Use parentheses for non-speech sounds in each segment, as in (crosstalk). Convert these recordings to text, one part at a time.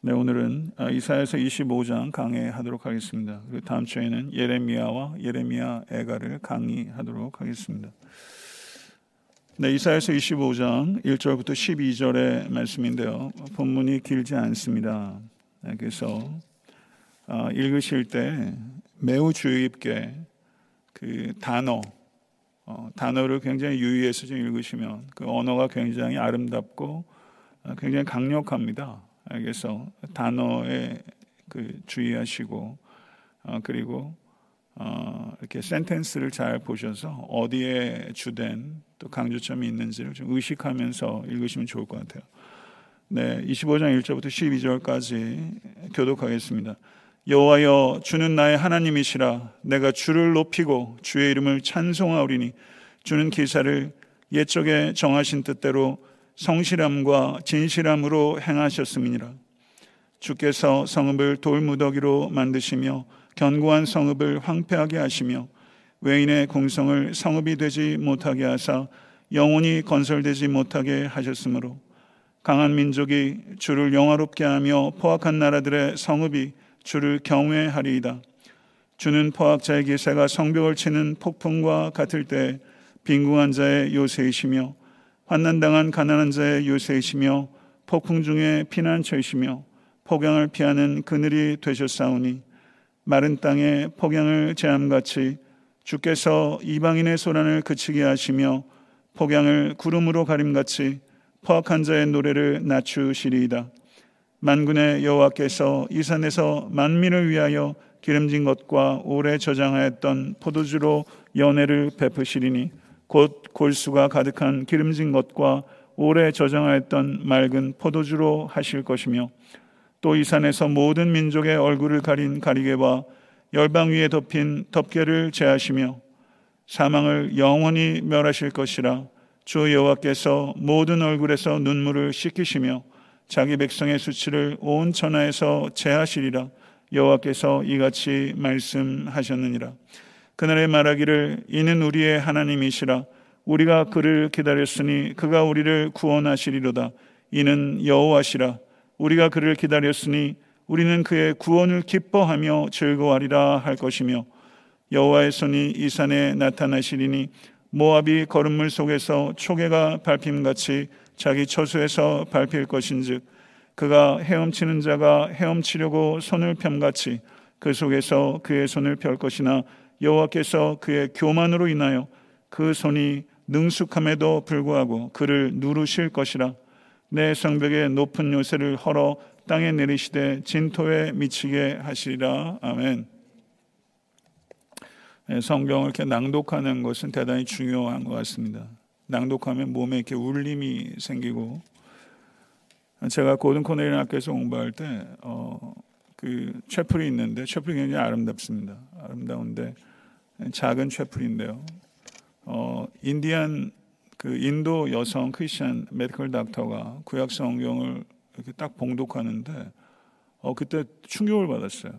네, 오늘은 아, 이사야서 25장 강의하도록 하겠습니다. 그리고 다음 주에는 예레미야와 예레미야 애가를 강의하도록 하겠습니다. 네, 이사야서 25장 1절부터 12절의 말씀인데요. 본문이 길지 않습니다. 네, 그래서 아, 읽으실 때 매우 주의 깊게 그 단어 어, 단어를 굉장히 유의해서 좀 읽으시면 그 언어가 굉장히 아름답고 아, 굉장히 강력합니다. 그래서 단어에 그 주의하시고 어, 그리고 어, 이렇게 센텐스를 잘 보셔서 어디에 주된 또 강조점이 있는지를 좀 의식하면서 읽으시면 좋을 것 같아요. 네, 25장 1절부터 12절까지 교독하겠습니다. 여호와여 주는 나의 하나님이시라 내가 주를 높이고 주의 이름을 찬송하오리니 주는 기사를 옛적에 정하신 뜻대로 성실함과 진실함으로 행하셨음이니라. 주께서 성읍을 돌무더기로 만드시며 견고한 성읍을 황폐하게 하시며 외인의 공성을 성읍이 되지 못하게 하사 영원히 건설되지 못하게 하셨으므로 강한 민족이 주를 영화롭게 하며 포악한 나라들의 성읍이 주를 경외하리이다. 주는 포악자의 기세가 성벽을 치는 폭풍과 같을 때 빈궁한 자의 요새이시며 환난당한 가난한 자의 요새이시며 폭풍 중에 피난처이시며 폭양을 피하는 그늘이 되셨사오니 마른 땅에 폭양을 제함같이 주께서 이방인의 소란을 그치게 하시며 폭양을 구름으로 가림같이 포악한 자의 노래를 낮추시리이다. 만군의 여호와께서 이 산에서 만민을 위하여 기름진 것과 오래 저장하였던 포도주로 연애를 베푸시리니 곧 골수가 가득한 기름진 것과 오래 저장하였던 맑은 포도주로 하실 것이며 또 이 산에서 모든 민족의 얼굴을 가린 가리개와 열방 위에 덮인 덮개를 제하시며 사망을 영원히 멸하실 것이라 주 여호와께서 모든 얼굴에서 눈물을 씻기시며 자기 백성의 수치를 온 천하에서 제하시리라 여호와께서 이같이 말씀하셨느니라 그날에 말하기를 이는 우리의 하나님이시라. 우리가 그를 기다렸으니 그가 우리를 구원하시리로다. 이는 여호와시라. 우리가 그를 기다렸으니 우리는 그의 구원을 기뻐하며 즐거워하리라 할 것이며 여호와의 손이 이 산에 나타나시리니 모압이 거름물 속에서 초계가 밟힘같이 자기 처수에서 밟힐 것인즉 그가 헤엄치는 자가 헤엄치려고 손을 펴같이 그 속에서 그의 손을 펼 것이나 여호와께서 그의 교만으로 인하여 그 손이 능숙함에도 불구하고 그를 누르실 것이라 내 성벽의 높은 요새를 헐어 땅에 내리시되 진토에 미치게 하시리라 아멘. 네, 성경을 이렇게 낭독하는 것은 대단히 중요한 것 같습니다. 낭독하면 몸에 이렇게 울림이 생기고 제가 고든 콘웰 학교에서 공부할 때 어, 그 채플이 있는데 채플이 굉장히 아름답습니다. 아름다운데 작은 채플인데요. 어, 인디안 그 인도 여성 크리스천 medical doctor가 구약 성경을 이렇게 딱 봉독하는데 어 그때 충격을 받았어요.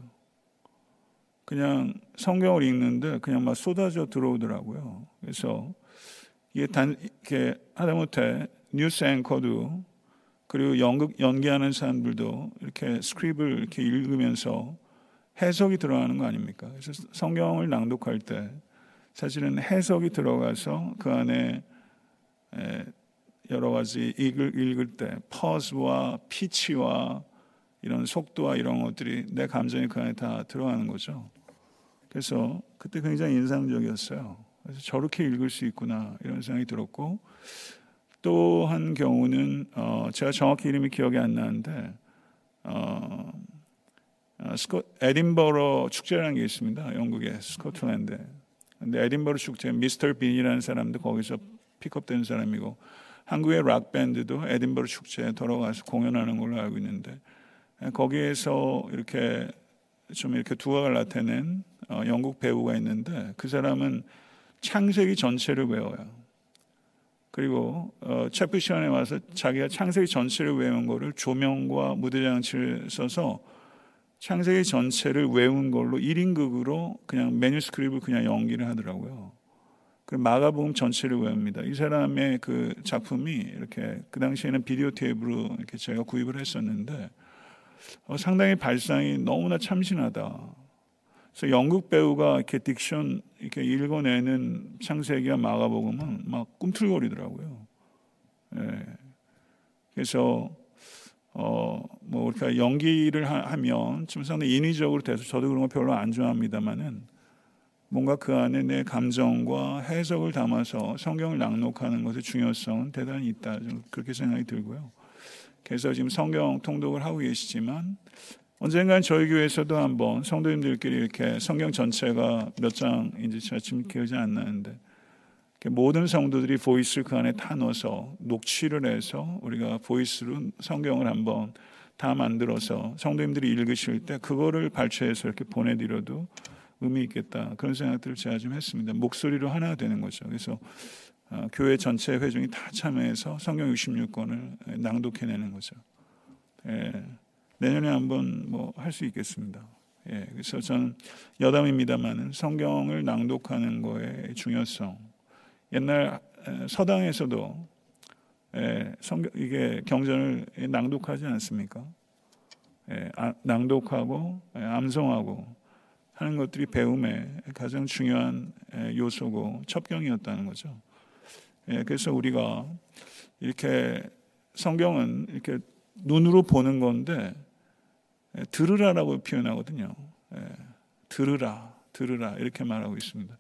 그냥 성경을 읽는데 그냥 막 쏟아져 들어오더라고요. 그래서 이게 단 이렇게 하다못해 뉴스 앵커도 그리고 연극 연기하는 사람들도 이렇게 스크립을 이렇게 읽으면서 해석이 들어가는 거 아닙니까? 그래서 성경을 낭독할 때 사실은 해석이 들어가서 그 안에 여러 가지 읽을, 읽을 때 퍼즈와 피치와 이런 속도와 이런 것들이 내 감정이 그 안에 다 들어가는 거죠. 그래서 그때 굉장히 인상적이었어요. 그래서 저렇게 읽을 수 있구나 이런 생각이 들었고 또 한 경우는 어 제가 정확히 이름이 기억이 안 나는데 어 어, 스코, 에딘버러 축제라는 게 있습니다. 영국의 스코틀랜드. 근데 에딘버러 축제 미스터 빈이라는 사람도 거기서 픽업된 사람이고 한국의 락 밴드도 에딘버러 축제에 돌아가서 공연하는 걸로 알고 있는데 거기에서 이렇게 좀 이렇게 두각을 나타낸 어, 영국 배우가 있는데 그 사람은 창세기 전체를 외워요. 그리고 어, 채플 시간에 와서 자기가 창세기 전체를 외운 거를 조명과 무대 장치를 써서 창세기 전체를 외운 걸로 1인극으로 그냥 메뉴스크립을 그냥 연기를 하더라고요. 그 마가복음 전체를 외웁니다. 이 사람의 그 작품이 이렇게 그 당시에는 비디오 테이프로 이렇게 제가 구입을 했었는데 어, 상당히 발상이 너무나 참신하다. 그래서 영국 배우가 이렇게 딕션 이렇게 읽어내는 창세기와 마가복음은 막 꿈틀거리더라고요. 예. 그래서 어뭐 우리가 연기를 하, 면좀 상당히 인위적으로 돼서 저도 그런 거 별로 안 좋아합니다만은 뭔가 그 안에 내 감정과 해석을 담아서 성경을 낭독하는 것의 중요성은 대단히 있다. 그렇게 생각이 들고요. 그래서 지금 성경 통독을 하고 계시지만 언젠간 저희 교회에서도 한번 성도님들끼리 이렇게 성경 전체가 몇 장인지 제가 지금 기억이 안 나는데 모든 성도들이 보이스를 그 안에 다 넣어서 녹취를 해서 우리가 보이스로 성경을 한번 다 만들어서 성도님들이 읽으실 때 그거를 발췌해서 이렇게 보내드려도 의미 있겠다 그런 생각들을 제가 좀 했습니다. 목소리로 하나 되는 거죠. 그래서 어, 교회 전체 회중이 다 참여해서 성경 66권을 낭독해내는 거죠. 예. 내년에 한번 뭐 할 수 있겠습니다. 예, 그래서 저는 여담입니다만은 성경을 낭독하는 거의 중요성. 옛날 서당에서도 예, 성경 이게 경전을 낭독하지 않습니까? 예, 아, 낭독하고 예, 암송하고 하는 것들이 배움의 가장 중요한 예, 요소고 첩경이었다는 거죠. 예, 그래서 우리가 이렇게 성경은 이렇게 눈으로 보는 건데 예, 들으라라고 표현하거든요. 예, 들으라, 들으라 이렇게 말하고 있습니다.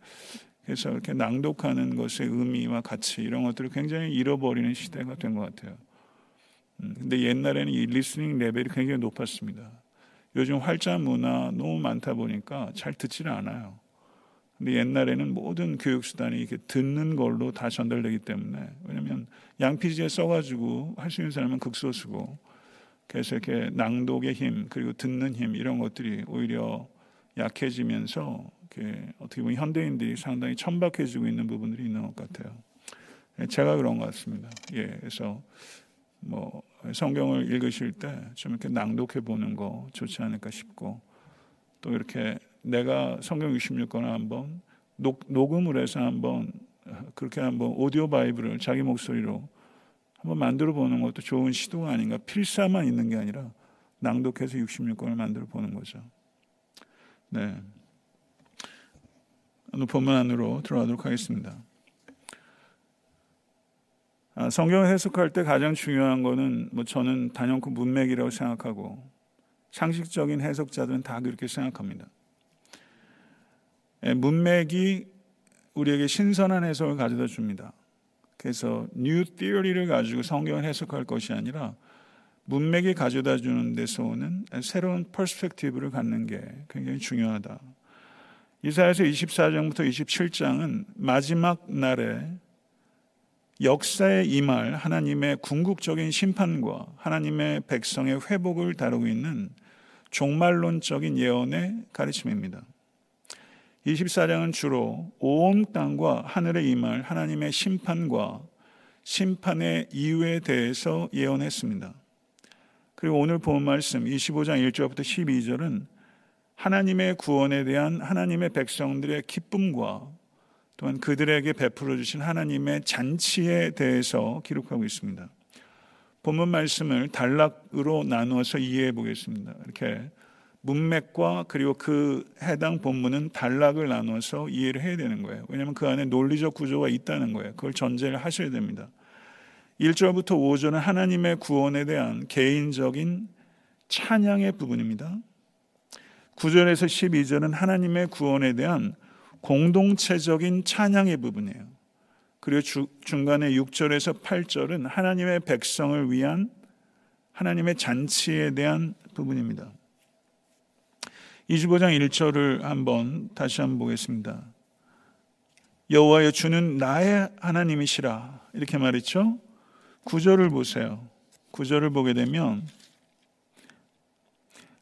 그래서 이렇게 낭독하는 것의 의미와 가치 이런 것들을 굉장히 잃어버리는 시대가 된 것 같아요. 음, 근데 옛날에는 이 리스닝 레벨이 굉장히 높았습니다. 요즘 활자 문화 너무 많다 보니까 잘 듣지를 않아요. 근데 옛날에는 모든 교육 수단이 이렇게 듣는 걸로 다 전달되기 때문에 왜냐하면 양피지에 써가지고 할 수 있는 사람은 극소수고 그래서 이렇게 낭독의 힘 그리고 듣는 힘 이런 것들이 오히려 약해지면서 어떻게 보면 현대인들이 상당히 천박해지고 있는 부분들이 있는 것 같아요. 예, 제가 그런 것 같습니다. 예, 그래서 뭐 성경을 읽으실 때 좀 이렇게 낭독해 보는 거 좋지 않을까 싶고 또 이렇게 내가 성경 66권을 한번 녹, 녹음을 해서 한번 그렇게 한번 오디오 바이블을 자기 목소리로 한번 만들어 보는 것도 좋은 시도가 아닌가. 필사만 있는 게 아니라 낭독해서 66권을 만들어 보는 거죠. 네. 본문 안으로 들어가도록 하겠습니다. 아, 성경을 해석할 때 가장 중요한 거는 뭐 저는 단연코 문맥이라고 생각하고 상식적인 해석자들은 다 그렇게 생각합니다. 예, 문맥이 우리에게 신선한 해석을 가져다 줍니다. 그래서 new theory를 가지고 성경을 해석할 것이 아니라 문맥이 가져다 주는 데서 오는 새로운 perspective를 갖는 게 굉장히 중요하다. 이사야서 24장부터 27장은 마지막 날에 역사에 임할 하나님의 궁극적인 심판과 하나님의 백성의 회복을 다루고 있는 종말론적인 예언의 가르침입니다. 24장은 주로 온 땅과 하늘에 임할 하나님의 심판과 심판의 이유에 대해서 예언했습니다. 그리고 오늘 본 말씀 25장 1절부터 12절은 하나님의 구원에 대한 하나님의 백성들의 기쁨과 또한 그들에게 베풀어 주신 하나님의 잔치에 대해서 기록하고 있습니다. 본문 말씀을 단락으로 나누어서 이해해 보겠습니다. 이렇게 문맥과 그리고 그 해당 본문은 단락을 나눠서 이해를 해야 되는 거예요. 왜냐하면 그 안에 논리적 구조가 있다는 거예요. 그걸 전제를 하셔야 됩니다. 1절부터 5절은 하나님의 구원에 대한 개인적인 찬양의 부분입니다. 9절에서 12절은 하나님의 구원에 대한 공동체적인 찬양의 부분이에요. 그리고 주, 중간에 6절에서 8절은 하나님의 백성을 위한 하나님의 잔치에 대한 부분입니다. 25장 1절을 한번 다시 한번 보겠습니다. 여호와여 주는 나의 하나님이시라 이렇게 말했죠. 9절을 보세요. 9절을 보게 되면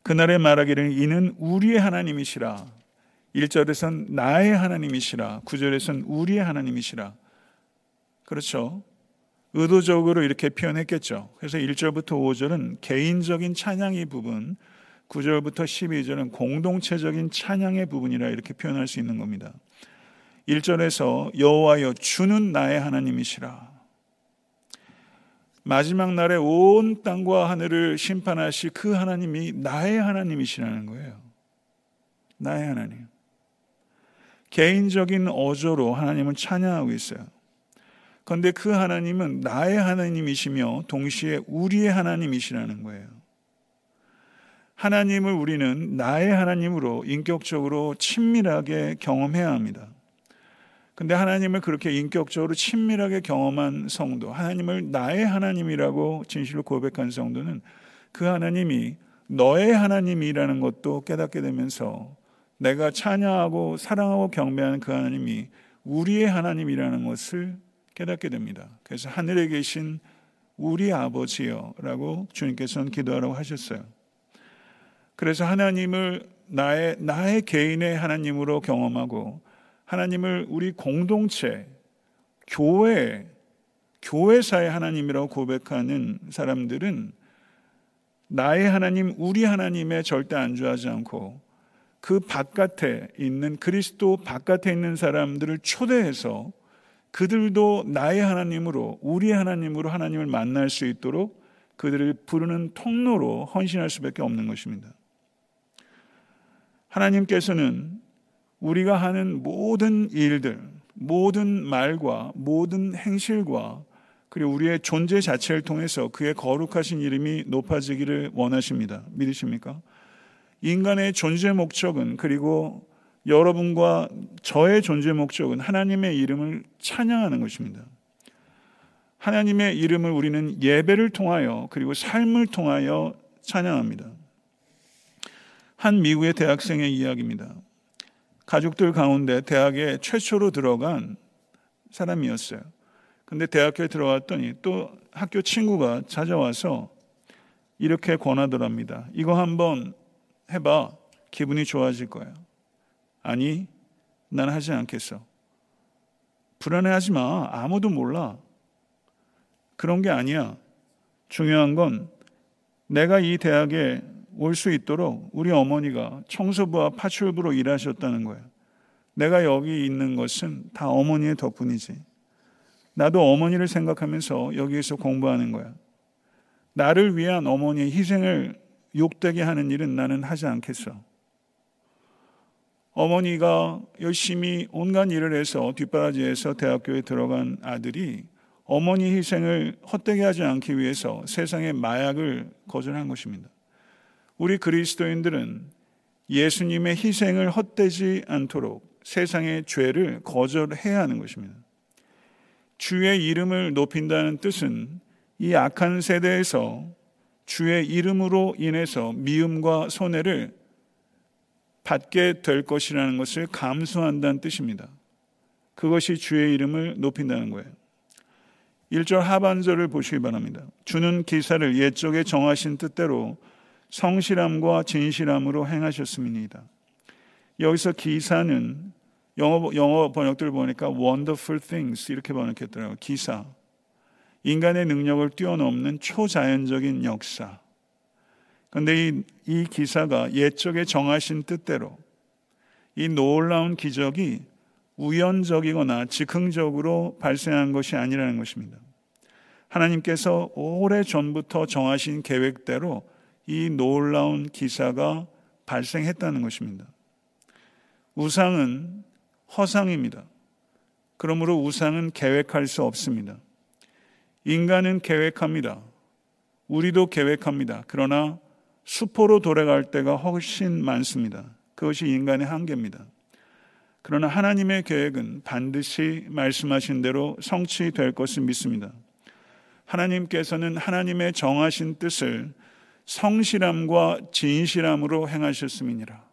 그날에 말하기를 이는 우리의 하나님이시라. 1절에선 나의 하나님이시라. 9절에선 우리의 하나님이시라. 그렇죠. 의도적으로 이렇게 표현했겠죠. 그래서 1절부터 5절은 개인적인 찬양의 부분, 9절부터 12절은 공동체적인 찬양의 부분이라 이렇게 표현할 수 있는 겁니다. 1절에서 여호와여 주는 나의 하나님이시라. 마지막 날에 온 땅과 하늘을 심판하시 그 하나님이 나의 하나님이시라는 거예요. 나의 하나님. 개인적인 어조로 하나님을 찬양하고 있어요. 그런데 그 하나님은 나의 하나님이시며 동시에 우리의 하나님이시라는 거예요. 하나님을 우리는 나의 하나님으로 인격적으로 친밀하게 경험해야 합니다. 근데 하나님을 그렇게 인격적으로 친밀하게 경험한 성도, 하나님을 나의 하나님이라고 진실로 고백한 성도는 그 하나님이 너의 하나님이라는 것도 깨닫게 되면서 내가 찬양하고 사랑하고 경배하는 그 하나님이 우리의 하나님이라는 것을 깨닫게 됩니다. 그래서 하늘에 계신 우리 아버지여라고 주님께서는 기도하라고 하셨어요. 그래서 하나님을 나의 나의 개인의 하나님으로 경험하고 하나님을 우리 공동체 교회 교회사의 하나님이라고 고백하는 사람들은 나의 하나님, 우리 하나님에 절대 안주하지 않고 그 바깥에 있는 그리스도 바깥에 있는 사람들을 초대해서 그들도 나의 하나님으로 우리의 하나님으로 하나님을 만날 수 있도록 그들을 부르는 통로로 헌신할 수밖에 없는 것입니다. 하나님께서는 우리가 하는 모든 일들, 모든 말과 모든 행실과 그리고 우리의 존재 자체를 통해서 그의 거룩하신 이름이 높아지기를 원하십니다. 믿으십니까? 인간의 존재 목적은 그리고 여러분과 저의 존재 목적은 하나님의 이름을 찬양하는 것입니다. 하나님의 이름을 우리는 예배를 통하여 그리고 삶을 통하여 찬양합니다. 한 미국의 대학생의 이야기입니다. 가족들 가운데 대학에 최초로 들어간 사람이었어요. 근데 대학교에 들어왔더니 또 학교 친구가 찾아와서 이렇게 권하더랍니다. 이거 한번 해봐. 기분이 좋아질 거야. 아니, 난 하지 않겠어. 불안해하지 마. 아무도 몰라. 그런 게 아니야. 중요한 건 내가 이 대학에 올 수 있도록 우리 어머니가 청소부와 파출부로 일하셨다는 거야. 내가 여기 있는 것은 다 어머니의 덕분이지. 나도 어머니를 생각하면서 여기에서 공부하는 거야. 나를 위한 어머니의 희생을 욕되게 하는 일은 나는 하지 않겠어. 어머니가 열심히 온갖 일을 해서 뒷바라지에서 대학교에 들어간 아들이 어머니 희생을 헛되게 하지 않기 위해서 세상의 마약을 거절한 것입니다. 우리 그리스도인들은 예수님의 희생을 헛되지 않도록 세상의 죄를 거절해야 하는 것입니다. 주의 이름을 높인다는 뜻은 이 악한 세대에서 주의 이름으로 인해서 미움과 손해를 받게 될 것이라는 것을 감수한다는 뜻입니다. 그것이 주의 이름을 높인다는 거예요. 1절 하반절을 보시기 바랍니다. 주는 기사를 옛적에 정하신 뜻대로 성실함과 진실함으로 행하셨음이니다. 여기서 기사는 영어, 영어 번역들 보니까 wonderful things 이렇게 번역했더라고요. 기사. 인간의 능력을 뛰어넘는 초자연적인 역사. 그런데 이, 이 기사가 옛적에 정하신 뜻대로 이 놀라운 기적이 우연적이거나 즉흥적으로 발생한 것이 아니라는 것입니다. 하나님께서 오래 전부터 정하신 계획대로 이 놀라운 기사가 발생했다는 것입니다. 우상은 허상입니다. 그러므로 우상은 계획할 수 없습니다. 인간은 계획합니다. 우리도 계획합니다. 그러나 수포로 돌아갈 때가 훨씬 많습니다. 그것이 인간의 한계입니다. 그러나 하나님의 계획은 반드시 말씀하신 대로 성취될 것을 믿습니다. 하나님께서는 하나님의 정하신 뜻을 성실함과 진실함으로 행하셨음이니라.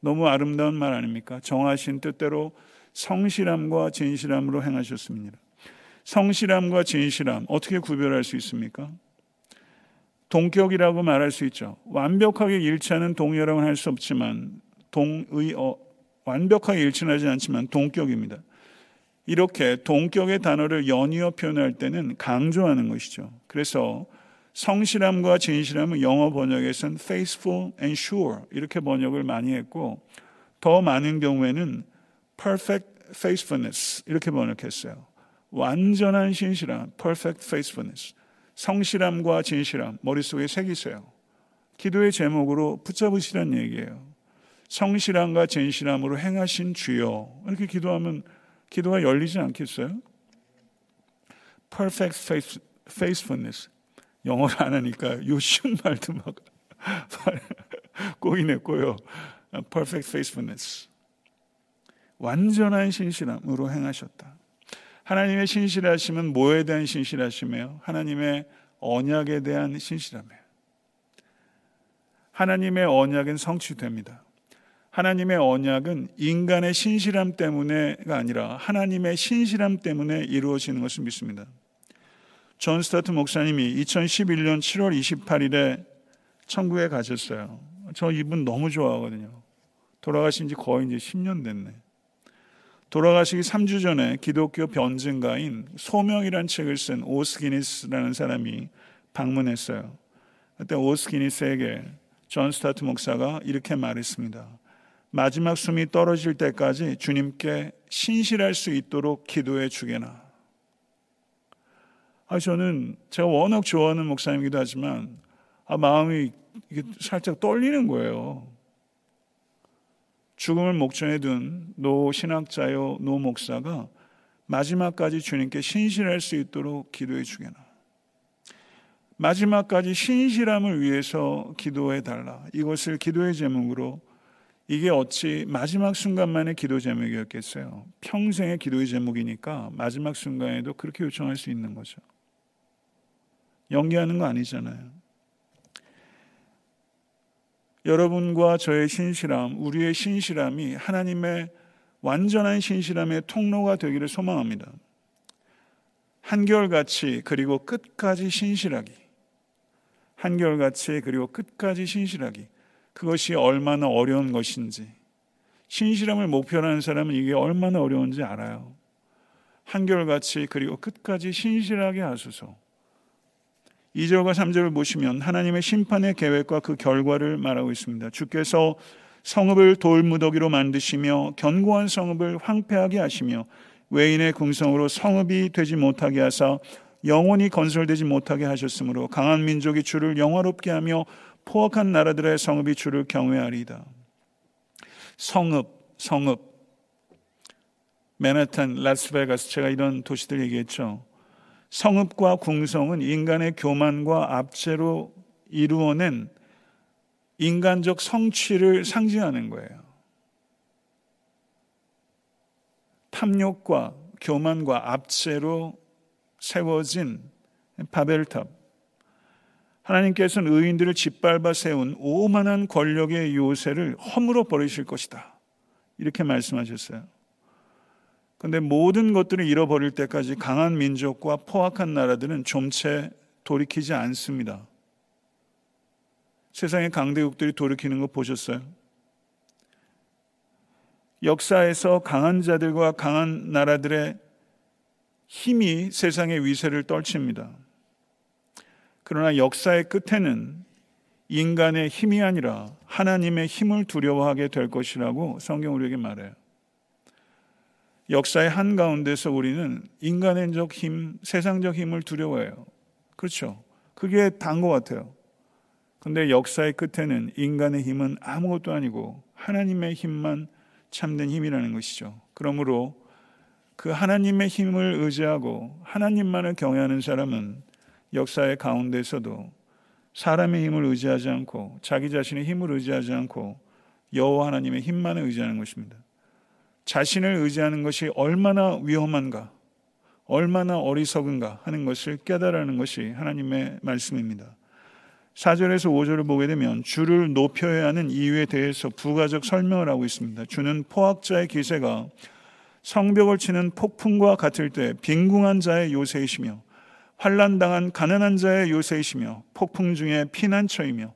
너무 아름다운 말 아닙니까? 정하신 뜻대로 성실함과 진실함으로 행하셨습니다. 성실함과 진실함 어떻게 구별할 수 있습니까? 동격이라고 말할 수 있죠. 완벽하게 일치하는 동의라고는 할수 없지만 동의 어, 완벽하게 일치하지 않지만 동격입니다. 이렇게 동격의 단어를 연이어 표현할 때는 강조하는 것이죠. 그래서 성실함과 진실함은 영어 번역에서는 faithful and sure 이렇게 번역을 많이 했고 더 많은 경우에는 perfect faithfulness 이렇게 번역했어요. 완전한 신실함, perfect faithfulness. 성실함과 진실함 머릿속에 새기세요. 기도의 제목으로 붙잡으시란 얘기예요. 성실함과 진실함으로 행하신 주여. 이렇게 기도하면 기도가 열리지 않겠어요? perfect faithfulness. 영어를 안 하니까 요 쉬운 말도 막 (laughs) 꼬이네 꼬여. perfect faithfulness. 완전한 신실함으로 행하셨다. 하나님의 신실하심은 뭐에 대한 신실하심이에요? 하나님의 언약에 대한 신실함이에요. 하나님의 언약은 성취됩니다. 하나님의 언약은 인간의 신실함 때문에가 아니라 하나님의 신실함 때문에 이루어지는 것을 믿습니다. 존 스토트 목사님이 2011년 7월 28일에 천국에 가셨어요. 저 이분 너무 좋아하거든요. 돌아가신 지 거의 이제 10년 됐네. 돌아가시기 3주 전에 기독교 변증가인 소명이란 책을 쓴 오스기니스라는 사람이 방문했어요. 그때 오스기니스에게 존 스토트 목사가 이렇게 말했습니다. 마지막 숨이 떨어질 때까지 주님께 신실할 수 있도록 기도해 주게나. 아, 저는 제가 워낙 좋아하는 목사님이기도 하지만 아, 마음이 살짝 떨리는 거예요. 죽음을 목전에 둔 노 신학자요 노 목사가 마지막까지 주님께 신실할 수 있도록 기도해 주게나. 마지막까지 신실함을 위해서 기도해 달라. 이것을 기도의 제목으로 이게 어찌 마지막 순간만의 기도 제목이었겠어요. 평생의 기도의 제목이니까 마지막 순간에도 그렇게 요청할 수 있는 거죠. 연기하는 거 아니잖아요. 여러분과 저의 신실함, 우리의 신실함이 하나님의 완전한 신실함의 통로가 되기를 소망합니다. 한결같이 그리고 끝까지 신실하기. 한결같이 그리고 끝까지 신실하기. 그것이 얼마나 어려운 것인지. 신실함을 목표로 하는 사람은 이게 얼마나 어려운지 알아요. 한결같이 그리고 끝까지 신실하게 하소서. 2절과 3절을 보시면 하나님의 심판의 계획과 그 결과를 말하고 있습니다. 주께서 성읍을 돌무더기로 만드시며 견고한 성읍을 황폐하게 하시며 외인의 궁성으로 성읍이 되지 못하게 하사 영원히 건설되지 못하게 하셨으므로 강한 민족이 주를 영화롭게 하며 포악한 나라들의 성읍이 주를 경외하리이다. 성읍, 성읍. 맨하탄, 라스베가스 제가 이런 도시들 얘기했죠. 성읍과 궁성은 인간의 교만과 압제로 이루어낸 인간적 성취를 상징하는 거예요. 탐욕과 교만과 압제로 세워진 바벨탑. 하나님께서는 의인들을 짓밟아 세운 오만한 권력의 요새를 허물어 버리실 것이다. 이렇게 말씀하셨어요. 근데 모든 것들을 잃어버릴 때까지 강한 민족과 포악한 나라들은 좀채 돌이키지 않습니다. 세상의 강대국들이 돌이키는 거 보셨어요? 역사에서 강한 자들과 강한 나라들의 힘이 세상의 위세를 떨칩니다. 그러나 역사의 끝에는 인간의 힘이 아니라 하나님의 힘을 두려워하게 될 것이라고 성경 우리에게 말해요. 역사의 한가운데서 우리는 인간적 힘, 세상적 힘을 두려워해요. 그렇죠. 그게 단 것 같아요. 근데 역사의 끝에는 인간의 힘은 아무것도 아니고 하나님의 힘만 참된 힘이라는 것이죠. 그러므로 그 하나님의 힘을 의지하고 하나님만을 경외하는 사람은 역사의 가운데서도 사람의 힘을 의지하지 않고 자기 자신의 힘을 의지하지 않고 여호와 하나님의 힘만을 의지하는 것입니다. 자신을 의지하는 것이 얼마나 위험한가, 얼마나 어리석은가 하는 것을 깨달아는 것이 하나님의 말씀입니다. 4절에서 5절을 보게 되면 주를 높여야 하는 이유에 대해서 부가적 설명을 하고 있습니다. 주는 포악자의 기세가 성벽을 치는 폭풍과 같을 때 빈궁한 자의 요새이시며 환란당한 가난한 자의 요새이시며 폭풍 중에 피난처이며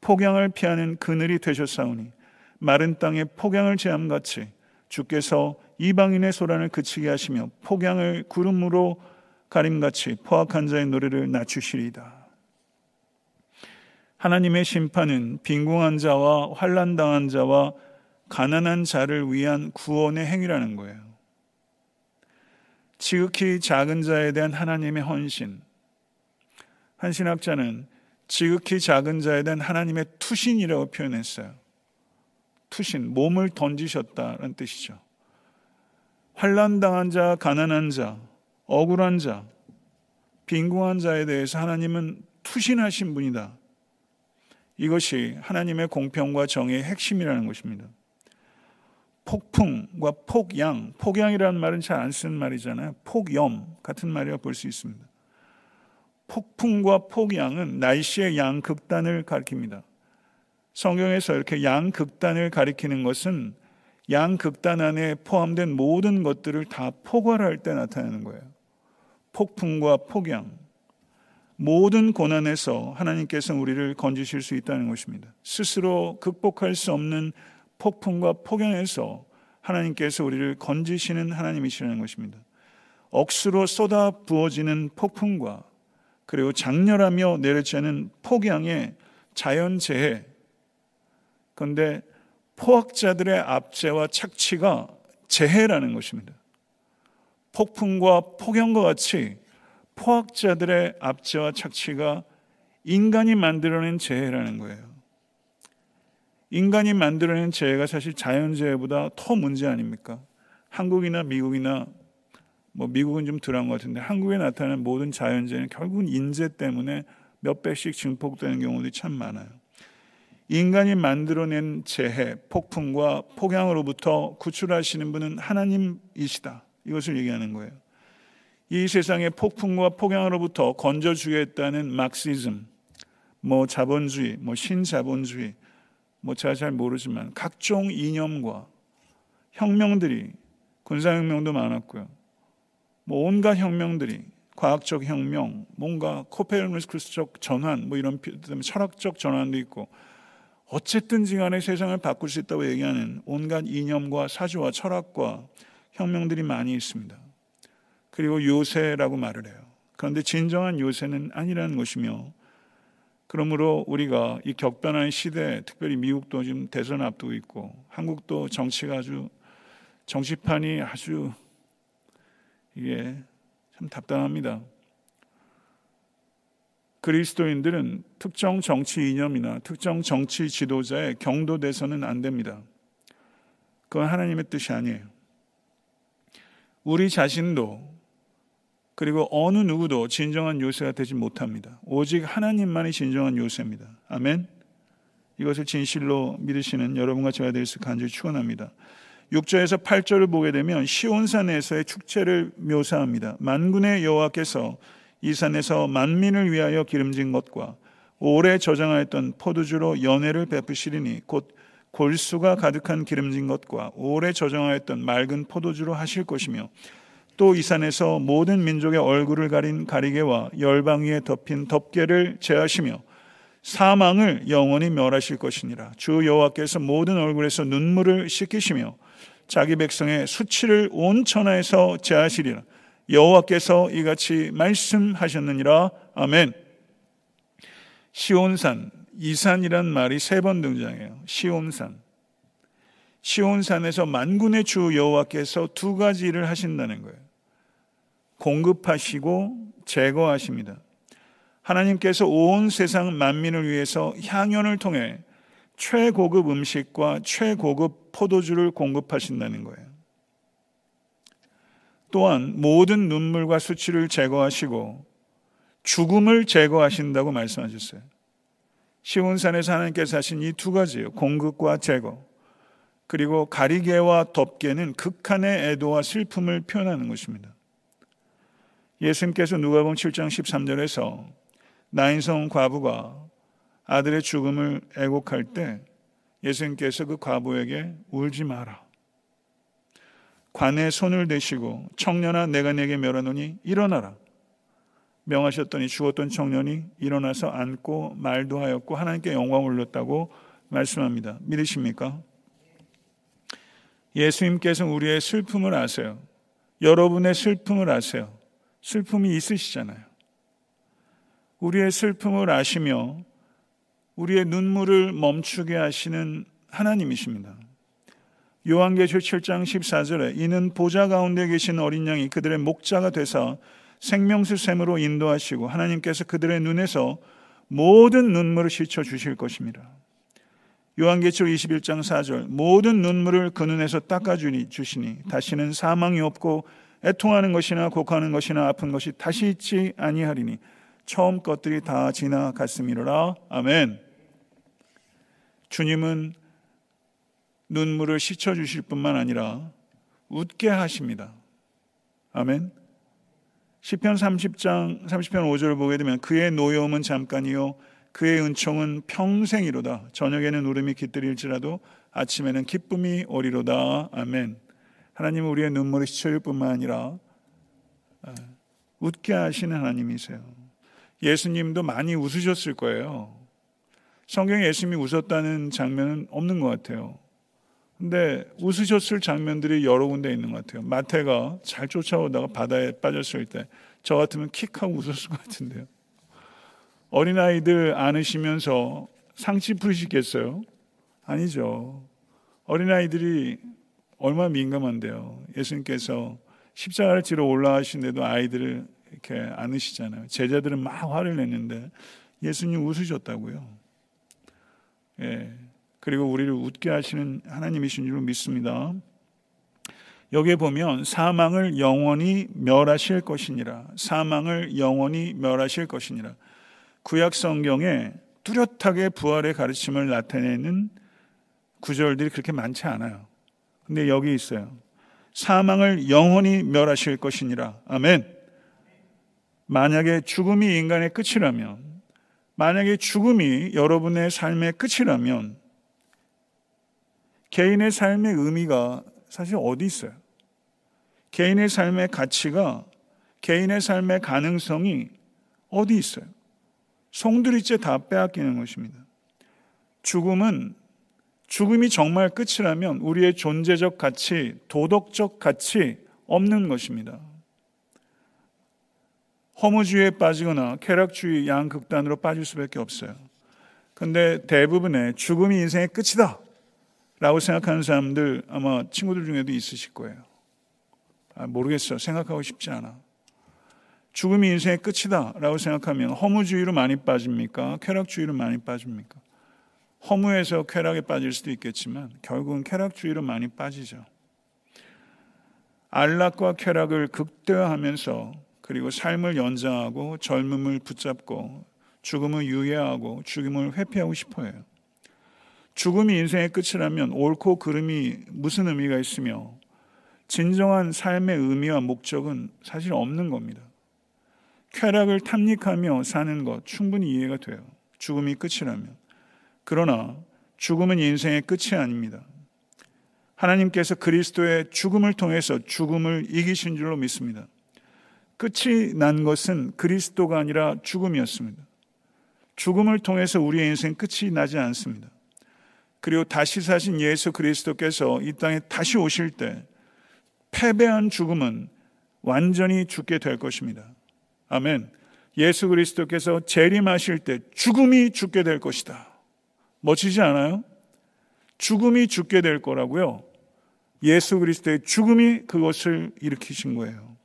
폭양을 피하는 그늘이 되셨사오니 마른 땅에 폭양을 제함같이 주께서 이방인의 소란을 그치게 하시며 폭양을 구름으로 가림같이 포악한 자의 노래를 낮추시리이다. 하나님의 심판은 빈궁한 자와 환란 당한 자와 가난한 자를 위한 구원의 행위라는 거예요. 지극히 작은 자에 대한 하나님의 헌신, 한 신학자는 지극히 작은 자에 대한 하나님의 투신이라고 표현했어요. 투신, 몸을 던지셨다는 뜻이죠. 환란 당한 자, 가난한 자, 억울한 자, 빈궁한 자에 대해서 하나님은 투신하신 분이다. 이것이 하나님의 공평과 정의의 핵심이라는 것입니다. 폭풍과 폭양, 폭양이라는 말은 잘 안 쓰는 말이잖아요. 폭염 같은 말이라고 볼수 있습니다. 폭풍과 폭양은 날씨의 양극단을 가리킵니다. 성경에서 이렇게 양극단을 가리키는 것은 양극단 안에 포함된 모든 것들을 다 포괄할 때 나타나는 거예요. 폭풍과 폭양. 모든 고난에서 하나님께서 우리를 건지실 수 있다는 것입니다. 스스로 극복할 수 없는 폭풍과 폭염에서 하나님께서 우리를 건지시는 하나님이시라는 것입니다. 억수로 쏟아 부어지는 폭풍과 그리고 장렬하며 내려치는 폭양의 자연재해. 그런데 포악자들의 압제와 착취가 재해라는 것입니다. 폭풍과 폭염과 같이 포악자들의 압제와 착취가 인간이 만들어낸 재해라는 거예요. 인간이 만들어낸 재해가 사실 자연재해보다 더 문제 아닙니까? 한국이나 미국이나 뭐 미국은 좀 덜한 것 같은데 한국에 나타나는 모든 자연재해는 결국은 인재 때문에 몇 배씩 증폭되는 경우들이 참 많아요. 인간이 만들어낸 재해, 폭풍과 폭양으로부터 구출하시는 분은 하나님이시다. 이것을 얘기하는 거예요. 이 세상의 폭풍과 폭양으로부터 건져주겠다는 막시즘, 뭐 자본주의, 뭐 신자본주의, 뭐 제가 잘 모르지만 각종 이념과 혁명들이 군사혁명도 많았고요. 뭐 온갖 혁명들이 과학적 혁명, 뭔가 코페르니쿠스적 전환, 뭐 이런 철학적 전환도 있고 어쨌든지 간에 세상을 바꿀 수 있다고 얘기하는 온갖 이념과 사주와 철학과 혁명들이 많이 있습니다. 그리고 요새라고 말을 해요. 그런데 진정한 요새는 아니라는 것이며 그러므로 우리가 이 격변한 시대, 특별히 미국도 지금 대선 앞두고 있고 한국도 정치가 아주 정치판이 아주 이게 참 답답합니다. 그리스도인들은 특정 정치 이념이나 특정 정치 지도자의 경도돼서는 안 됩니다. 그건 하나님의 뜻이 아니에요. 우리 자신도 그리고 어느 누구도 진정한 요새가 되지 못합니다. 오직 하나님만이 진정한 요새입니다. 아멘. 이것을 진실로 믿으시는 여러분과 제가 될수 간절히 축원합니다. 6절에서 8절을 보게 되면 시온산에서의 축제를 묘사합니다. 만군의 여호와께서 이 산에서 만민을 위하여 기름진 것과 오래 저장하였던 포도주로 연회를 베푸시리니 곧 골수가 가득한 기름진 것과 오래 저장하였던 맑은 포도주로 하실 것이며 또 이 산에서 모든 민족의 얼굴을 가린 가리개와 열방 위에 덮인 덮개를 제하시며 사망을 영원히 멸하실 것이니라. 주 여호와께서 모든 얼굴에서 눈물을 씻기시며 자기 백성의 수치를 온 천하에서 제하시리라. 여호와께서 이같이 말씀하셨느니라. 아멘. 시온산, 이산이란 말이 세 번 등장해요. 시온산. 시온산에서 만군의 주 여호와께서 두 가지 일을 하신다는 거예요. 공급하시고 제거하십니다. 하나님께서 온 세상 만민을 위해서 향연을 통해 최고급 음식과 최고급 포도주를 공급하신다는 거예요. 또한 모든 눈물과 수치를 제거하시고 죽음을 제거하신다고 말씀하셨어요. 시온산에서 하나님께서 하신 이 두 가지예요. 공급과 제거. 그리고 가리개와 덮개는 극한의 애도와 슬픔을 표현하는 것입니다. 예수님께서 누가복음 7장 13절에서 나인성 과부가 아들의 죽음을 애곡할 때 예수님께서 그 과부에게 울지 마라. 관에 손을 대시고 청년아 내가 내게 멸하노니 일어나라. 명하셨더니 죽었던 청년이 일어나서 앉고 말도 하였고 하나님께 영광을 올렸다고 말씀합니다. 믿으십니까? 예수님께서 우리의 슬픔을 아세요. 여러분의 슬픔을 아세요. 슬픔이 있으시잖아요. 우리의 슬픔을 아시며 우리의 눈물을 멈추게 하시는 하나님이십니다. 요한계시록 7장 14절에 이는 보좌 가운데 계신 어린 양이 그들의 목자가 되사 생명수 샘으로 인도하시고 하나님께서 그들의 눈에서 모든 눈물을 씻어 주실 것입니다. 요한계시록 21장 4절 모든 눈물을 그 눈에서 닦아 주시니 다시는 사망이 없고 애통하는 것이나 곡하는 것이나 아픈 것이 다시 있지 아니하리니 처음 것들이 다 지나갔음이로라 아멘. 주님은 눈물을 씻어 주실 뿐만 아니라 웃게 하십니다. 아멘. 시편 30장 30편 5절을 보게 되면 그의 노여움은 잠깐이요 그의 은총은 평생이로다. 저녁에는 울음이 깃들일지라도 아침에는 기쁨이 오리로다. 아멘. 하나님은 우리의 눈물을 씻어줄 뿐만 아니라 아, 웃게 하시는 하나님이세요. 예수님도 많이 웃으셨을 거예요. 성경에 예수님이 웃었다는 장면은 없는 것 같아요. 근데 웃으셨을 장면들이 여러 군데 있는 것 같아요. 마태가 잘 쫓아오다가 바다에 빠졌을 때 저 같으면 킥하고 웃었을 것 같은데요. 어린아이들 안으시면서 상치 풀으시겠어요? 아니죠. 어린아이들이 얼마나 민감한데요. 예수님께서 십자가를 지러 올라가신데도 아이들을 이렇게 안으시잖아요. 제자들은 막 화를 냈는데 예수님 웃으셨다고요. 예. 그리고 우리를 웃게 하시는 하나님이신 줄 믿습니다. 여기에 보면 사망을 영원히 멸하실 것이니라. 사망을 영원히 멸하실 것이니라. 구약 성경에 뚜렷하게 부활의 가르침을 나타내는 구절들이 그렇게 많지 않아요. 근데 여기 있어요. 사망을 영원히 멸하실 것이니라. 아멘. 만약에 죽음이 인간의 끝이라면, 만약에 죽음이 여러분의 삶의 끝이라면, 개인의 삶의 의미가 사실 어디 있어요? 개인의 삶의 가치가, 개인의 삶의 가능성이 어디 있어요? 송두리째 다 빼앗기는 것입니다. 죽음은 죽음이 정말 끝이라면 우리의 존재적 가치, 도덕적 가치 없는 것입니다. 허무주의에 빠지거나 쾌락주의 양극단으로 빠질 수밖에 없어요. 근데 대부분의 죽음이 인생의 끝이다. 라고 생각하는 사람들 아마 친구들 중에도 있으실 거예요. 아, 모르겠어. 생각하고 싶지 않아. 죽음이 인생의 끝이다 라고 생각하면 허무주의로 많이 빠집니까? 쾌락주의로 많이 빠집니까? 허무해서 쾌락에 빠질 수도 있겠지만 결국은 쾌락주의로 많이 빠지죠. 안락과 쾌락을 극대화하면서 그리고 삶을 연장하고 젊음을 붙잡고 죽음을 유예하고 죽음을 회피하고 싶어 해요. 죽음이 인생의 끝이라면 옳고 그름이 무슨 의미가 있으며 진정한 삶의 의미와 목적은 사실 없는 겁니다. 쾌락을 탐닉하며 사는 것 충분히 이해가 돼요. 죽음이 끝이라면. 그러나 죽음은 인생의 끝이 아닙니다. 하나님께서 그리스도의 죽음을 통해서 죽음을 이기신 줄로 믿습니다. 끝이 난 것은 그리스도가 아니라 죽음이었습니다. 죽음을 통해서 우리의 인생 끝이 나지 않습니다. 그리고 다시 사신 예수 그리스도께서 이 땅에 다시 오실 때 패배한 죽음은 완전히 죽게 될 것입니다. 아멘. 예수 그리스도께서 재림하실 때 죽음이 죽게 될 것이다. 멋지지 않아요? 죽음이 죽게 될 거라고요. 예수 그리스도의 죽음이 그것을 일으키신 거예요.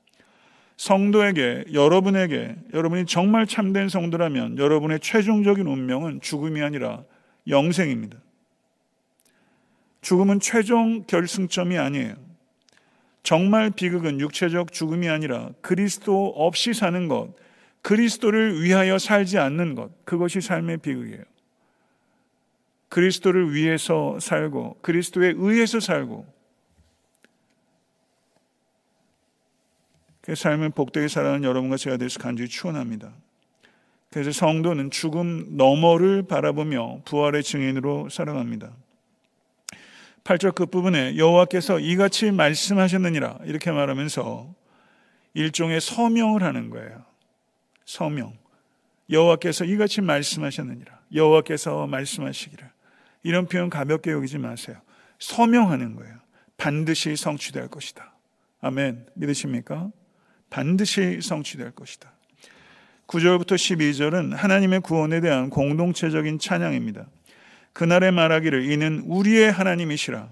성도에게, 여러분에게, 여러분이 정말 참된 성도라면 여러분의 최종적인 운명은 죽음이 아니라 영생입니다. 죽음은 최종 결승점이 아니에요. 정말 비극은 육체적 죽음이 아니라 그리스도 없이 사는 것, 그리스도를 위하여 살지 않는 것, 그것이 삶의 비극이에요. 그리스도를 위해서 살고, 그리스도에 의해서 살고, 그 삶을 복되게 살아가는 여러분과 제가 되서 간절히 추원합니다. 그래서 성도는 죽음 너머를 바라보며 부활의 증인으로 살아갑니다. 8절 끝부분에 여호와께서 이같이 말씀하셨느니라 이렇게 말하면서 일종의 서명을 하는 거예요. 서명. 여호와께서 이같이 말씀하셨느니라. 여호와께서 말씀하시기를. 이런 표현 가볍게 여기지 마세요. 서명하는 거예요. 반드시 성취될 것이다. 아멘. 믿으십니까? 반드시 성취될 것이다. 9절부터 12절은 하나님의 구원에 대한 공동체적인 찬양입니다. 그날에 말하기를 이는 우리의 하나님이시라.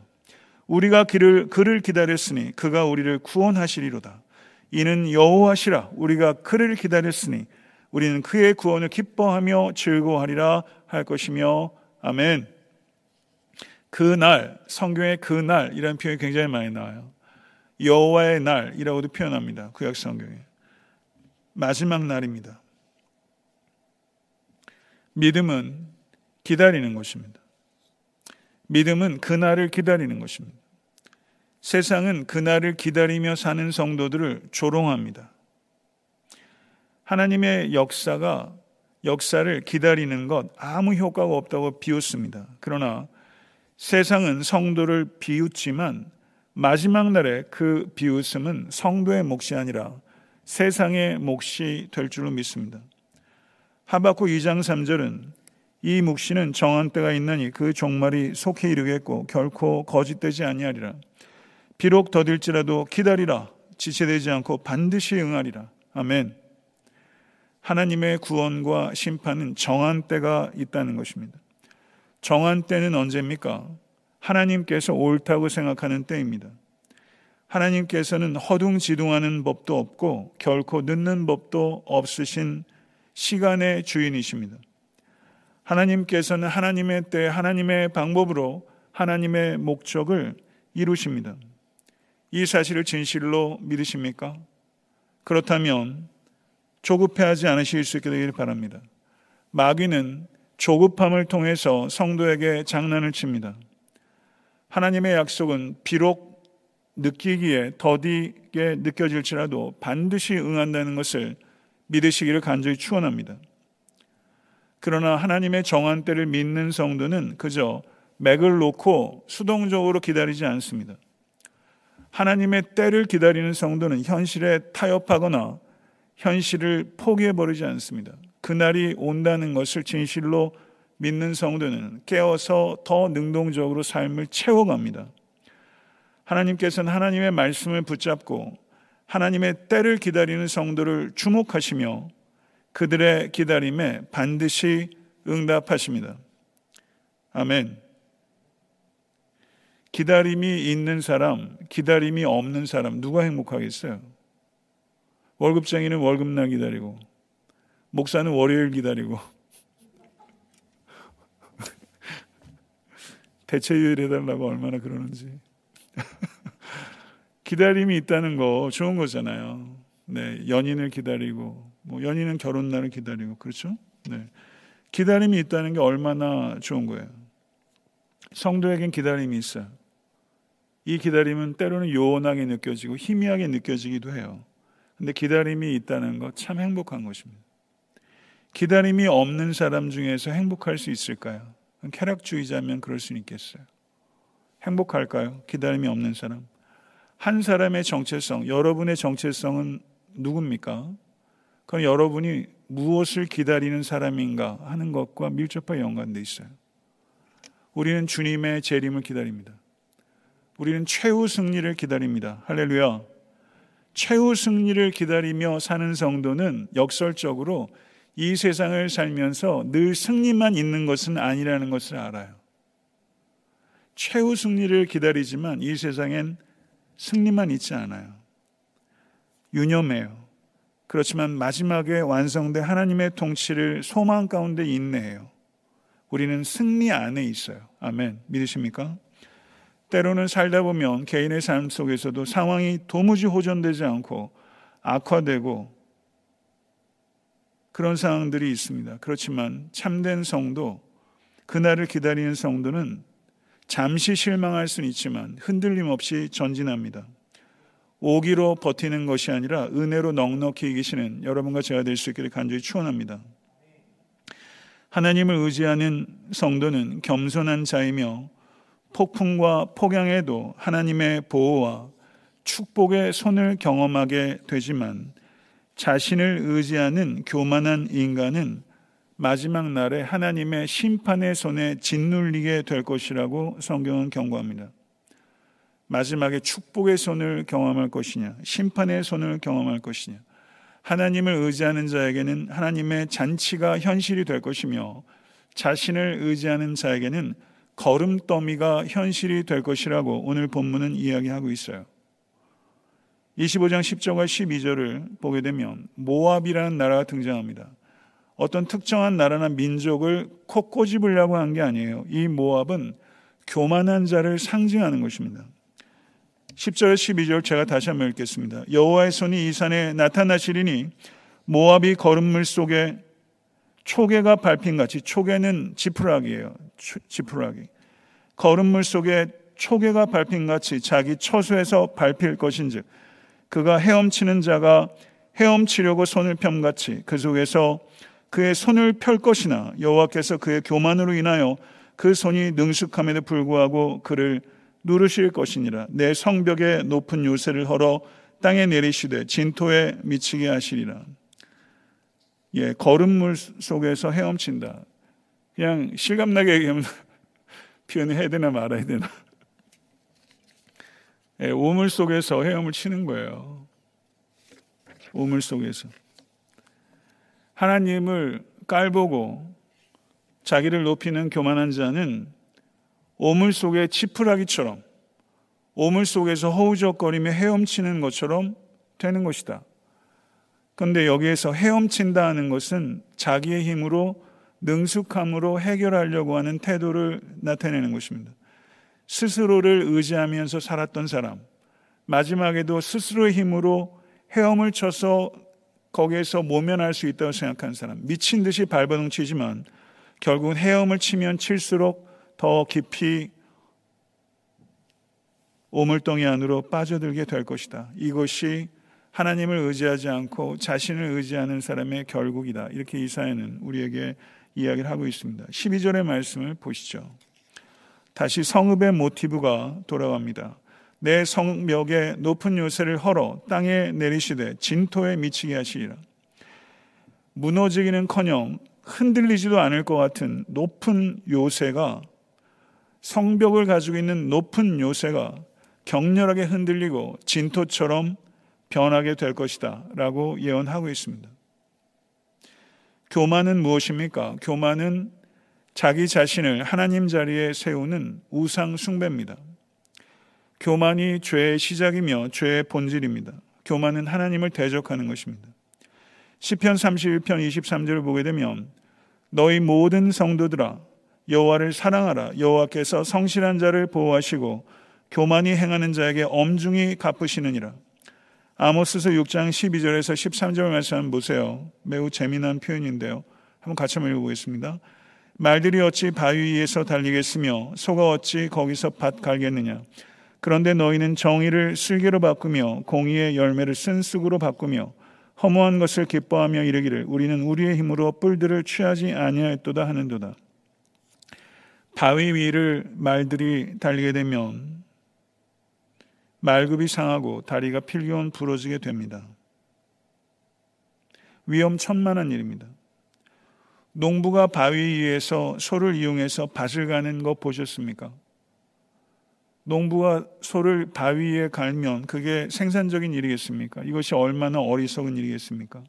우리가 그를, 그를 기다렸으니 그가 우리를 구원하시리로다. 이는 여호와시라 우리가 그를 기다렸으니 우리는 그의 구원을 기뻐하며 즐거워하리라 할 것이며 아멘. 그날 성경에 그날 이라는 표현이 굉장히 많이 나와요. 여호와의 날이라고도 표현합니다. 구약 성경에 마지막 날입니다. 믿음은 기다리는 것입니다. 믿음은 그날을 기다리는 것입니다. 세상은 그날을 기다리며 사는 성도들을 조롱합니다. 하나님의 역사가 역사를 기다리는 것 아무 효과가 없다고 비웃습니다. 그러나 세상은 성도를 비웃지만 마지막 날에 그 비웃음은 성도의 몫이 아니라 세상의 몫이 될 줄로 믿습니다. 하박국 2장 3절은 이 묵시는 정한 때가 있나니 그 종말이 속히 이르겠고 결코 거짓되지 아니하리라. 비록 더딜지라도 기다리라. 지체되지 않고 반드시 응하리라. 아멘. 하나님의 구원과 심판은 정한 때가 있다는 것입니다. 정한 때는 언제입니까? 하나님께서 옳다고 생각하는 때입니다. 하나님께서는 허둥지둥하는 법도 없고 결코 늦는 법도 없으신 시간의 주인이십니다. 하나님께서는 하나님의 때, 하나님의 방법으로 하나님의 목적을 이루십니다. 이 사실을 진실로 믿으십니까? 그렇다면 조급해하지 않으실 수 있게 되기를 바랍니다. 마귀는 조급함을 통해서 성도에게 장난을 칩니다. 하나님의 약속은 비록 느끼기에 더디게 느껴질지라도 반드시 응한다는 것을 믿으시기를 간절히 축원합니다. 그러나 하나님의 정한 때를 믿는 성도는 그저 맥을 놓고 수동적으로 기다리지 않습니다. 하나님의 때를 기다리는 성도는 현실에 타협하거나 현실을 포기해버리지 않습니다. 그날이 온다는 것을 진실로 믿는 성도는 깨어서 더 능동적으로 삶을 채워갑니다. 하나님께서는 하나님의 말씀을 붙잡고 하나님의 때를 기다리는 성도를 주목하시며 그들의 기다림에 반드시 응답하십니다. 아멘. 기다림이 있는 사람, 기다림이 없는 사람, 누가 행복하겠어요? 월급쟁이는 월급날 기다리고, 목사는 월요일 기다리고, (laughs) 대체휴일 해달라고 얼마나 그러는지. (laughs) 기다림이 있다는 거 좋은 거잖아요. 네, 연인을 기다리고, 뭐 연인은 결혼 날을 기다리고, 그렇죠? 네. 기다림이 있다는 게 얼마나 좋은 거예요. 성도에겐 기다림이 있어요. 이 기다림은 때로는 요원하게 느껴지고 희미하게 느껴지기도 해요. 근데 기다림이 있다는 것 참 행복한 것입니다. 기다림이 없는 사람 중에서 행복할 수 있을까요? 쾌락주의자면 그럴 수 있겠어요. 행복할까요? 기다림이 없는 사람. 한 사람의 정체성, 여러분의 정체성은 누굽니까? 그럼 여러분이 무엇을 기다리는 사람인가 하는 것과 밀접하게 연관되어 있어요. 우리는 주님의 재림을 기다립니다. 우리는 최후 승리를 기다립니다. 할렐루야. 최후 승리를 기다리며 사는 성도는 역설적으로 이 세상을 살면서 늘 승리만 있는 것은 아니라는 것을 알아요. 최후 승리를 기다리지만 이 세상엔 승리만 있지 않아요. 유념해요. 그렇지만 마지막에 완성된 하나님의 통치를 소망 가운데 인내해요. 우리는 승리 안에 있어요. 아멘. 믿으십니까? 때로는 살다 보면 개인의 삶 속에서도 상황이 도무지 호전되지 않고 악화되고 그런 상황들이 있습니다. 그렇지만 참된 성도, 그날을 기다리는 성도는 잠시 실망할 수는 있지만 흔들림 없이 전진합니다. 오기로 버티는 것이 아니라 은혜로 넉넉히 이기시는 여러분과 제가 될 수 있기를 간절히 축원합니다. 하나님을 의지하는 성도는 겸손한 자이며 폭풍과 폭양에도 하나님의 보호와 축복의 손을 경험하게 되지만 자신을 의지하는 교만한 인간은 마지막 날에 하나님의 심판의 손에 짓눌리게 될 것이라고 성경은 경고합니다. 마지막에 축복의 손을 경험할 것이냐, 심판의 손을 경험할 것이냐. 하나님을 의지하는 자에게는 하나님의 잔치가 현실이 될 것이며 자신을 의지하는 자에게는 걸음더미가 현실이 될 것이라고 오늘 본문은 이야기하고 있어요. 25장 10절과 12절을 보게 되면 모압이라는 나라가 등장합니다. 어떤 특정한 나라나 민족을 코 꼬집으려고 한 게 아니에요. 이 모압은 교만한 자를 상징하는 것입니다. 10절 12절 제가 다시 한번 읽겠습니다. 여호와의 손이 이 산에 나타나시리니 모압이 거름물 속에 초계가 밟힌 같이 초계는 지푸라기예요. 지푸라기. 거름물 속에 초계가 밟힌 같이 자기 처소에서 밟힐 것인즉 그가 헤엄치는 자가 헤엄치려고 손을 펴같이 그 속에서 그의 손을 펼 것이나 여호와께서 그의 교만으로 인하여 그 손이 능숙함에도 불구하고 그를 누르실 것이니라. 내 성벽에 높은 요새를 헐어 땅에 내리시되 진토에 미치게 하시리라. 예 걸음물 속에서 헤엄친다. 그냥 실감나게 얘기하면 (laughs) 표현해야 되나 말아야 되나. 예, 우물 속에서 헤엄을 치는 거예요. 우물 속에서. 하나님을 깔보고 자기를 높이는 교만한 자는 오물 속의 치푸라기처럼 오물 속에서 허우적거리며 헤엄치는 것처럼 되는 것이다. 그런데 여기에서 헤엄친다 하는 것은 자기의 힘으로 능숙함으로 해결하려고 하는 태도를 나타내는 것입니다. 스스로를 의지하면서 살았던 사람, 마지막에도 스스로의 힘으로 헤엄을 쳐서 거기에서 모면할 수 있다고 생각하는 사람, 미친 듯이 발버둥 치지만 결국은 헤엄을 치면 칠수록 더 깊이 오물덩이 안으로 빠져들게 될 것이다. 이것이 하나님을 의지하지 않고 자신을 의지하는 사람의 결국이다. 이렇게 이사야는 우리에게 이야기를 하고 있습니다. 12절의 말씀을 보시죠. 다시 성읍의 모티브가 돌아갑니다. 내 성벽에 높은 요새를 헐어 땅에 내리시되 진토에 미치게 하시리라. 무너지기는커녕 흔들리지도 않을 것 같은 높은 요새가 성벽을 가지고 있는 높은 요새가 격렬하게 흔들리고 진토처럼 변하게 될 것이다 라고 예언하고 있습니다. 교만은 무엇입니까? 교만은 자기 자신을 하나님 자리에 세우는 우상 숭배입니다. 교만이 죄의 시작이며 죄의 본질입니다. 교만은 하나님을 대적하는 것입니다. 시편 31편 23절을 보게 되면 너희 모든 성도들아 여호와를 사랑하라 여호와께서 성실한 자를 보호하시고 교만이 행하는 자에게 엄중히 갚으시느니라. 아모스서 6장 12절에서 13절 말씀 한번 보세요. 매우 재미난 표현인데요. 한번 같이 한번 읽어보겠습니다. 말들이 어찌 바위 위에서 달리겠으며 소가 어찌 거기서 밭 갈겠느냐. 그런데 너희는 정의를 슬기로 바꾸며 공의의 열매를 쓴 쑥으로 바꾸며 허무한 것을 기뻐하며 이르기를 우리는 우리의 힘으로 뿔들을 취하지 아니하였도다 하는도다. 바위 위를 말들이 달리게 되면 말급이 상하고 다리가 필기온 부러지게 됩니다. 위험천만한 일입니다. 농부가 바위 위에서 소를 이용해서 밭을 가는 거 보셨습니까? 농부가 소를 바위에 갈면 그게 생산적인 일이겠습니까? 이것이 얼마나 어리석은 일이겠습니까?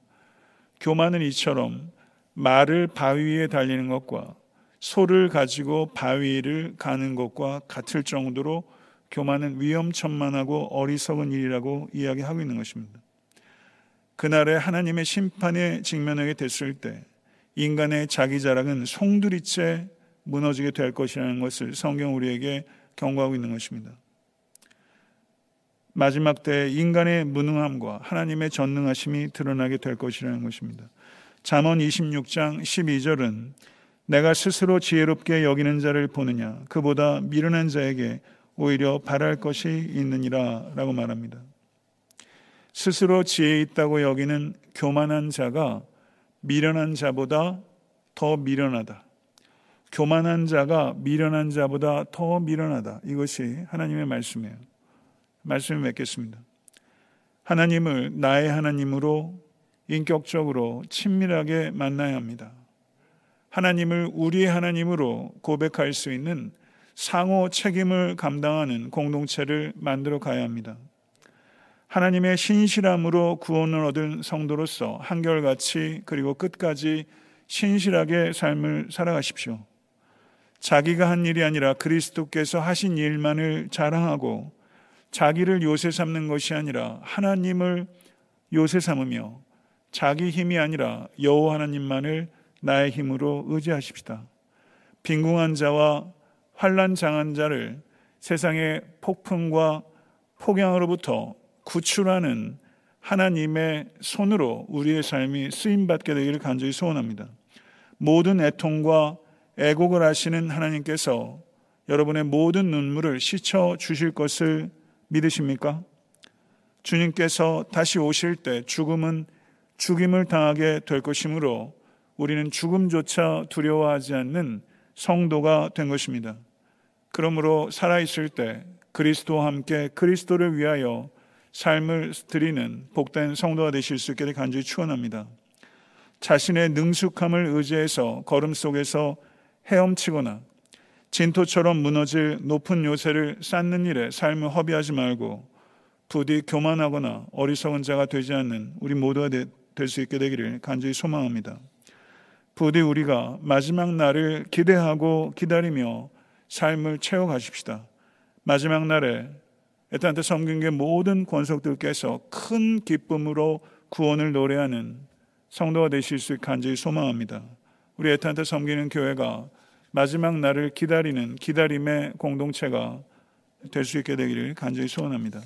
교만은 이처럼 말을 바위 위에 달리는 것과 소를 가지고 바위를 가는 것과 같을 정도로 교만은 위험천만하고 어리석은 일이라고 이야기하고 있는 것입니다. 그날에 하나님의 심판에 직면하게 됐을 때 인간의 자기 자랑은 송두리째 무너지게 될 것이라는 것을 성경 우리에게 경고하고 있는 것입니다. 마지막 때 인간의 무능함과 하나님의 전능하심이 드러나게 될 것이라는 것입니다. 잠언 26장 12절은 내가 스스로 지혜롭게 여기는 자를 보느냐 그보다 미련한 자에게 오히려 바랄 것이 있느니라 라고 말합니다. 스스로 지혜 있다고 여기는 교만한 자가 미련한 자보다 더 미련하다. 교만한 자가 미련한 자보다 더 미련하다. 이것이 하나님의 말씀이에요. 말씀을 맺겠습니다. 하나님을 나의 하나님으로 인격적으로 친밀하게 만나야 합니다. 하나님을 우리의 하나님으로 고백할 수 있는 상호 책임을 감당하는 공동체를 만들어 가야 합니다. 하나님의 신실함으로 구원을 얻은 성도로서 한결같이 그리고 끝까지 신실하게 삶을 살아가십시오. 자기가 한 일이 아니라 그리스도께서 하신 일만을 자랑하고 자기를 요새 삼는 것이 아니라 하나님을 요새 삼으며 자기 힘이 아니라 여호와 하나님만을 나의 힘으로 의지하십시다. 빈궁한 자와 환란 장한 자를 세상의 폭풍과 폭양으로부터 구출하는 하나님의 손으로 우리의 삶이 쓰임 받게 되기를 간절히 소원합니다. 모든 애통과 애곡을 하시는 하나님께서 여러분의 모든 눈물을 씻어 주실 것을 믿으십니까? 주님께서 다시 오실 때 죽음은 죽임을 당하게 될 것이므로 우리는 죽음조차 두려워하지 않는 성도가 된 것입니다. 그러므로 살아있을 때 그리스도와 함께 그리스도를 위하여 삶을 드리는 복된 성도가 되실 수 있게 간절히 축원합니다. 자신의 능숙함을 의지해서 걸음 속에서 헤엄치거나 진토처럼 무너질 높은 요새를 쌓는 일에 삶을 허비하지 말고 부디 교만하거나 어리석은 자가 되지 않는 우리 모두가 될 수 있게 되기를 간절히 소망합니다. 부디 우리가 마지막 날을 기대하고 기다리며 삶을 채워가십시다. 마지막 날에 에탄트 섬긴계 모든 권속들께서 큰 기쁨으로 구원을 노래하는 성도가 되실 수 간절히 소망합니다. 우리 에탄트 섬기는 교회가 마지막 날을 기다리는 기다림의 공동체가 될 수 있게 되기를 간절히 소원합니다.